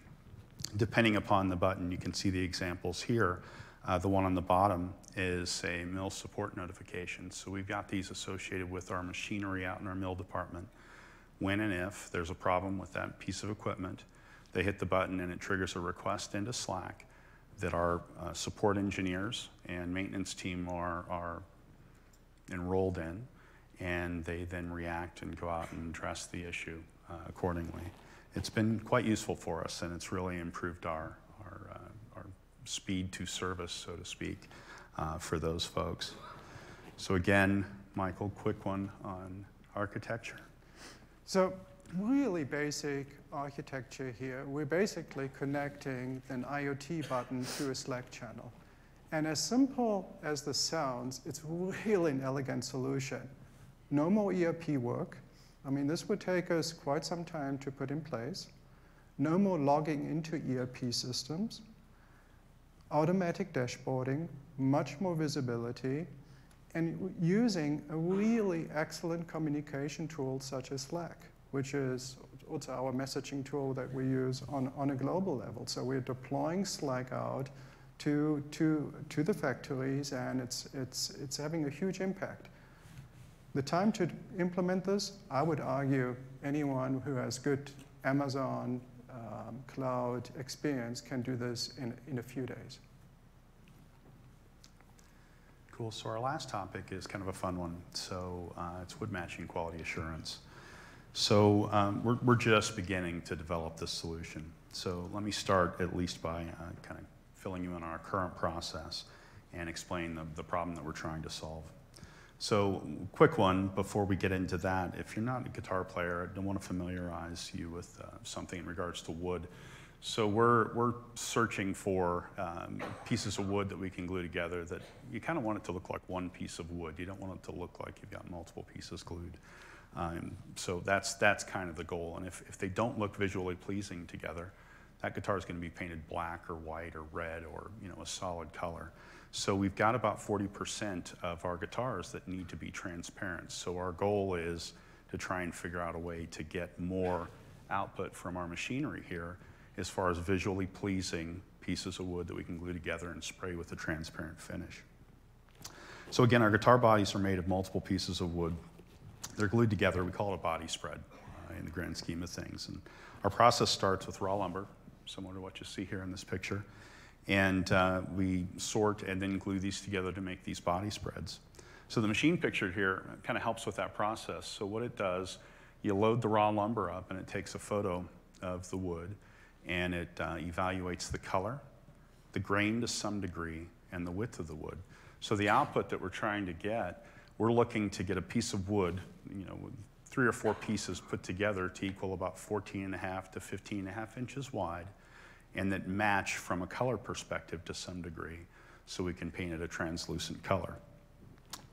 D: depending upon the button, you can see the examples here. Uh, the one on the bottom is a mill support notification. So we've got these associated with our machinery out in our mill department. When and if there's a problem with that piece of equipment, they hit the button and it triggers a request into Slack that our uh, support engineers and maintenance team are, are enrolled in, and they then react and go out and address the issue uh, accordingly it's been quite useful for us, and it's really improved our, our, uh, our speed to service, so to speak, uh, for those folks. So again, Michael, quick one on architecture.
C: So really basic architecture here. We're basically connecting an IoT button to a Slack channel. And as simple as this sounds, it's really an elegant solution. No more ERP work. I mean, this would take us quite some time to put in place. No more logging into ERP systems. Automatic dashboarding, much more visibility, and using a really excellent communication tool such as Slack, which is also our messaging tool that we use on, on a global level. So we're deploying Slack out to, to, to the factories, and it's, it's, it's having a huge impact. The time to implement this, I would argue anyone who has good Amazon um, cloud experience can do this in, in a few days.
D: Cool. So our last topic is kind of a fun one. So uh, it's wood matching quality assurance. So um, we're, we're just beginning to develop this solution. So let me start at least by uh, kind of filling you in on our current process and explain the, the problem that we're trying to solve. So, quick one before we get into that. If you're not a guitar player, I don't want to familiarize you with uh, something in regards to wood. So, we're, we're searching for um, pieces of wood that we can glue together that you kind of want it to look like one piece of wood. You don't want it to look like you've got multiple pieces glued. Um, so, that's, that's kind of the goal. And if, if they don't look visually pleasing together, that guitar is going to be painted black or white or red or you know, a solid color. So we've got about 40% of our guitars that need to be transparent. So our goal is to try and figure out a way to get more output from our machinery here as far as visually pleasing pieces of wood that we can glue together and spray with a transparent finish. So again, our guitar bodies are made of multiple pieces of wood. They're glued together. We call it a body spread uh, in the grand scheme of things. And our process starts with raw lumber, similar to what you see here in this picture. And uh, we sort and then glue these together to make these body spreads. So the machine pictured here kind of helps with that process. So what it does, you load the raw lumber up and it takes a photo of the wood and it uh, evaluates the color, the grain to some degree, and the width of the wood. So the output that we're trying to get, we're looking to get a piece of wood, you know, three or four pieces put together to equal about 14 and a half to 15 and a half inches wide and that match from a color perspective to some degree so we can paint it a translucent color.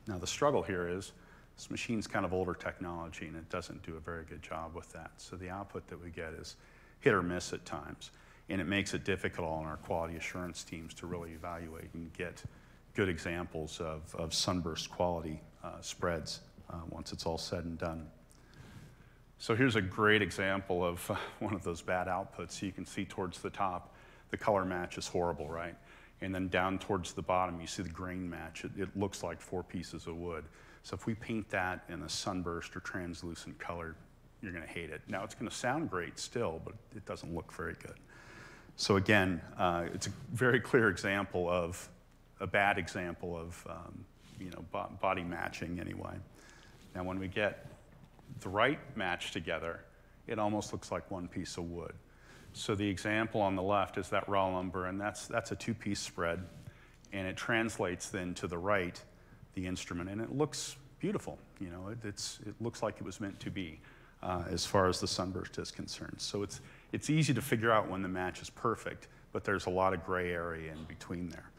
D: Now the struggle here is this machine's kind of older technology and it doesn't do a very good job with that. So the output that we get is hit or miss at times. And it makes it difficult on our quality assurance teams to really evaluate and get good examples of, of sunburst quality uh, spreads uh, once it's all said and done. So here's a great example of uh, one of those bad outputs. You can see towards the top, the color match is horrible, right? And then down towards the bottom, you see the grain match. It, it looks like four pieces of wood. So if we paint that in a sunburst or translucent color, you're going to hate it. Now, it's going to sound great still, but it doesn't look very good. So again, uh, it's a very clear example of a bad example of um, you know, body matching anyway. Now, when we get the right match together, it almost looks like one piece of wood. So the example on the left is that raw lumber, and that's, that's a two-piece spread, and it translates then to the right, the instrument, and it looks beautiful. You know, it, it's, it looks like it was meant to be uh, as far as the sunburst is concerned. So it's, it's easy to figure out when the match is perfect, but there's a lot of gray area in between there.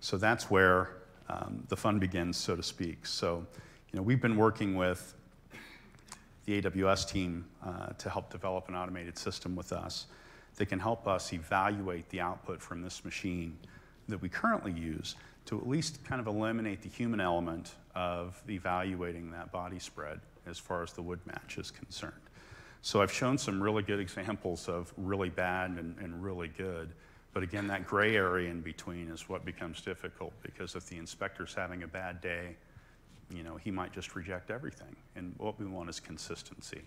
D: So that's where um, the fun begins, so to speak. So, you know, we've been working with the AWS team uh, to help develop an automated system with us that can help us evaluate the output from this machine that we currently use to at least kind of eliminate the human element of evaluating that body spread as far as the wood match is concerned. So I've shown some really good examples of really bad and, and really good. But again, that gray area in between is what becomes difficult because if the inspector's having a bad day, you know, he might just reject everything. And what we want is consistency.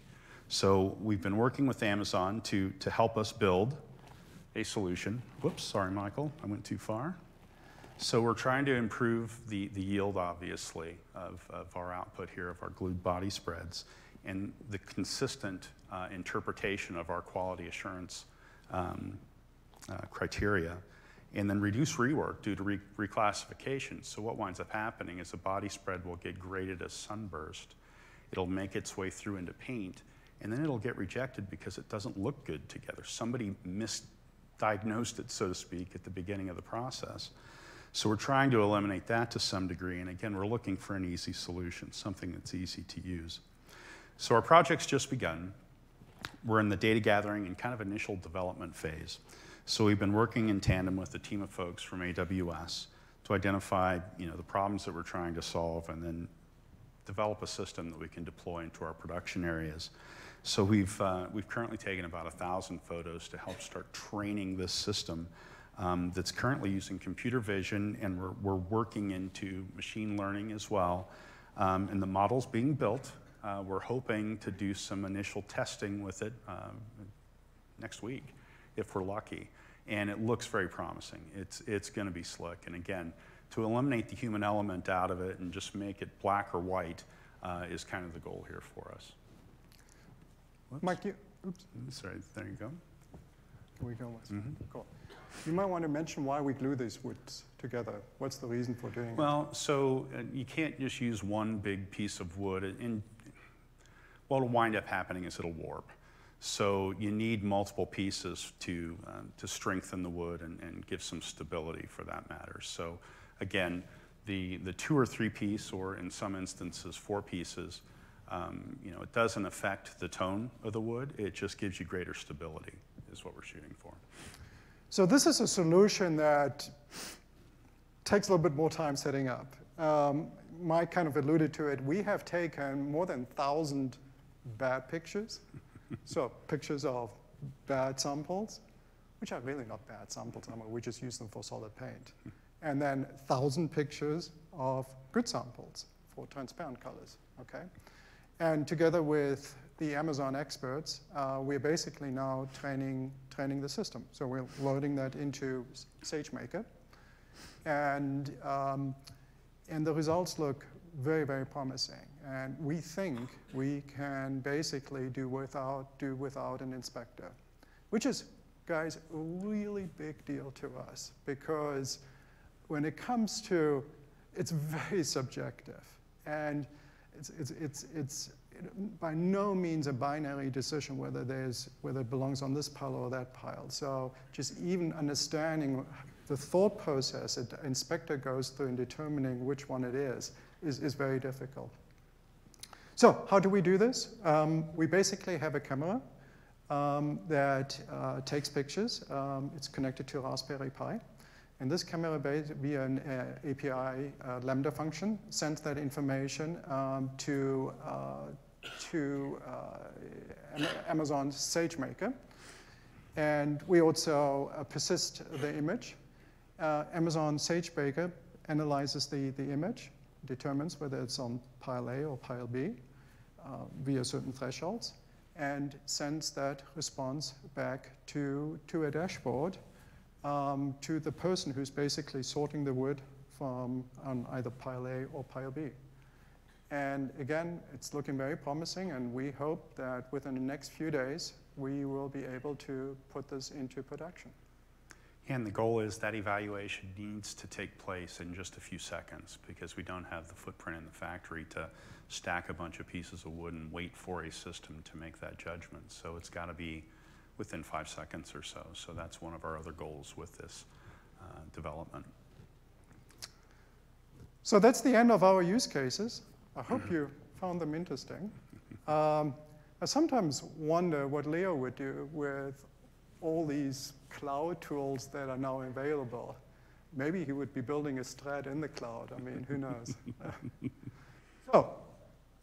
D: So we've been working with Amazon to, to help us build a solution. Whoops, sorry, Michael, I went too far. So we're trying to improve the, the yield, obviously, of, of our output here, of our glued body spreads, and the consistent uh, interpretation of our quality assurance um, uh, criteria and then reduce rework due to re reclassification. So what winds up happening is the body spread will get graded as sunburst. It'll make its way through into paint, and then it'll get rejected because it doesn't look good together. Somebody misdiagnosed it, so to speak, at the beginning of the process. So we're trying to eliminate that to some degree, and again, we're looking for an easy solution, something that's easy to use. So our project's just begun. We're in the data gathering and kind of initial development phase. So we've been working in tandem with a team of folks from AWS to identify you know, the problems that we're trying to solve and then develop a system that we can deploy into our production areas. So we've, uh, we've currently taken about 1,000 photos to help start training this system um, that's currently using computer vision, and we're, we're working into machine learning as well. Um, and the model's being built. Uh, we're hoping to do some initial testing with it uh, next week, if we're lucky. And it looks very promising. It's, it's going to be slick. And again, to eliminate the human element out of it and just make it black or white uh, is kind of the goal here for us. Whoops.
C: Mike, you, oops,
D: Sorry, there you go.
C: here we go. Wes. Cool. You might want to mention why we glue these woods together. What's the reason for doing it?
D: Well, so uh, you can't just use one big piece of wood. And what'll wind up happening is it'll warp. So you need multiple pieces to, uh, to strengthen the wood and, and give some stability for that matter. So again, the, the two or three piece, or in some instances, four pieces, um, you know, it doesn't affect the tone of the wood. It just gives you greater stability is what we're shooting for.
C: So this is a solution that takes a little bit more time setting up. Um, Mike kind of alluded to it. We have taken more than 1,000 bad pictures. so pictures of bad samples, which are really not bad samples. I mean, we just use them for solid paint. And then 1,000 pictures of good samples for transparent colors, okay? And together with the Amazon experts, uh, we're basically now training, training the system. So we're loading that into SageMaker. And, um, and the results look very, very promising. And we think we can basically do without, do without an inspector, which is, guys, a really big deal to us because when it comes to, it's very subjective. And it's, it's, it's, it's by no means a binary decision whether, there's, whether it belongs on this pile or that pile. So just even understanding the thought process that the inspector goes through in determining which one it is, is, is very difficult. So how do we do this? Um, we basically have a camera um, that uh, takes pictures. Um, it's connected to Raspberry Pi. And this camera, via an uh, API uh, Lambda function, sends that information um, to, uh, to uh, Amazon SageMaker. And we also uh, persist the image. Amazon SageMaker analyzes the, the image, determines whether it's on pile A or pile B via certain thresholds, and sends that response back to, to a dashboard um, to the person who's basically sorting the wood from on either pile A or pile B. And again, it's looking very promising, and we hope that within the next few days, we will be able to put this into production.
D: And the goal is that evaluation needs to take place in just a few seconds because we don't have the footprint in the factory to stack a bunch of pieces of wood and wait for a system to make that judgment. So it's got to be within five seconds or so. So that's one of our other goals with this uh, development.
C: So that's the end of our use cases. I hope you found them interesting. Um, I sometimes wonder what Leo would do with all these cloud tools that are now available. Maybe he would be building a strat in the cloud. I mean, who knows? so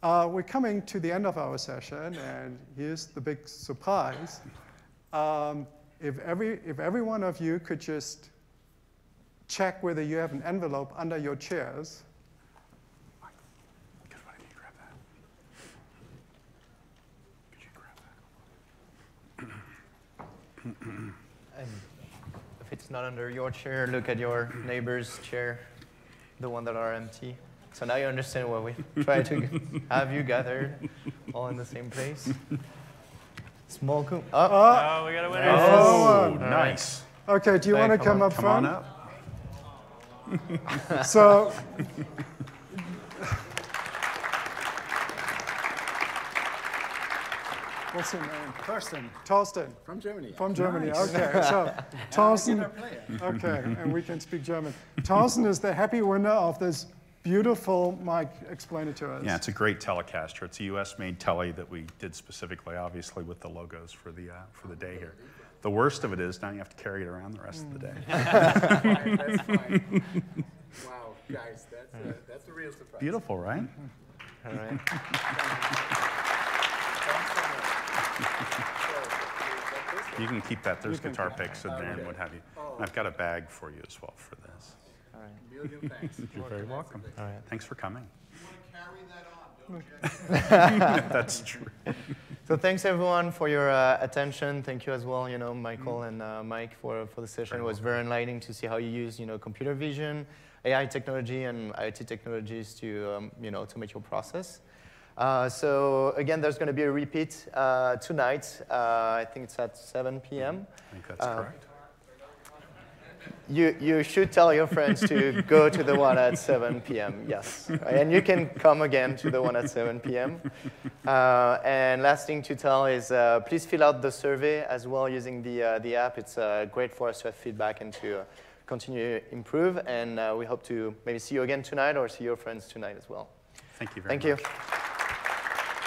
C: uh, we're coming to the end of our session, and here's the big surprise. Um, if, every, if every one of you could just check whether you have an envelope under your chairs.
B: If it's not under your chair, look at your neighbor's chair, the one that are empty. So now you understand why we try to have you gathered all in the same place. Small coop. Oh,
A: Oh, oh we got a winner.
D: Oh,
C: Oh,
D: nice.
C: Okay, do you want to
B: Come
C: come
B: on,
C: up
D: Come on
C: front?
D: up.
C: So, what's your name?
E: Thorsten
C: Torsten
E: from Germany.
C: from Germany.
E: Nice.
C: Okay, so Torsten. Okay, and we can speak German. Torsten is the happy winner of this beautiful. Mike, explain it to us.
D: Yeah, it's a great Telecaster. It's a US-made Tele that we did specifically, obviously, with the logos for the, uh, for the day here. The worst of it is now you have to carry it around the rest of the day.
E: Fine, that's fine. Wow, guys, that's a, that's a real surprise.
D: Beautiful, right?
B: all right.
E: Thanks so much. So, we've got this
D: You can keep that. There's guitar picks in there and what have you.
E: Oh.
D: And I've got a bag for you as well for this.
B: All right.
E: Million thanks.
D: You're very welcome.
B: All right.
D: Thanks for coming.
E: You want to carry that on, don't you?
D: That's true.
B: So thanks everyone for your uh, attention. Thank you as well, you know, Michael and uh, Mike for, for the session. It was very enlightening to see how you use, you know, computer vision, AI technology, and IoT technologies to, um, you know, automate your process. Uh, so again, there's going to be a repeat uh, tonight. Uh, I think it's at 7 p.m.
D: I think that's
B: Uh,
D: correct.
B: You, you should tell your friends to go to the one at 7 p.m., yes. And you can come again to the one at 7 p.m. Uh, and last thing to tell is uh, please fill out the survey as well using the, uh, the app. It's uh, great for us to have feedback and to uh, continue to improve. And uh, we hope to maybe see you again tonight or see your friends tonight as well.
D: Thank you very
B: Thank
D: much.
B: you.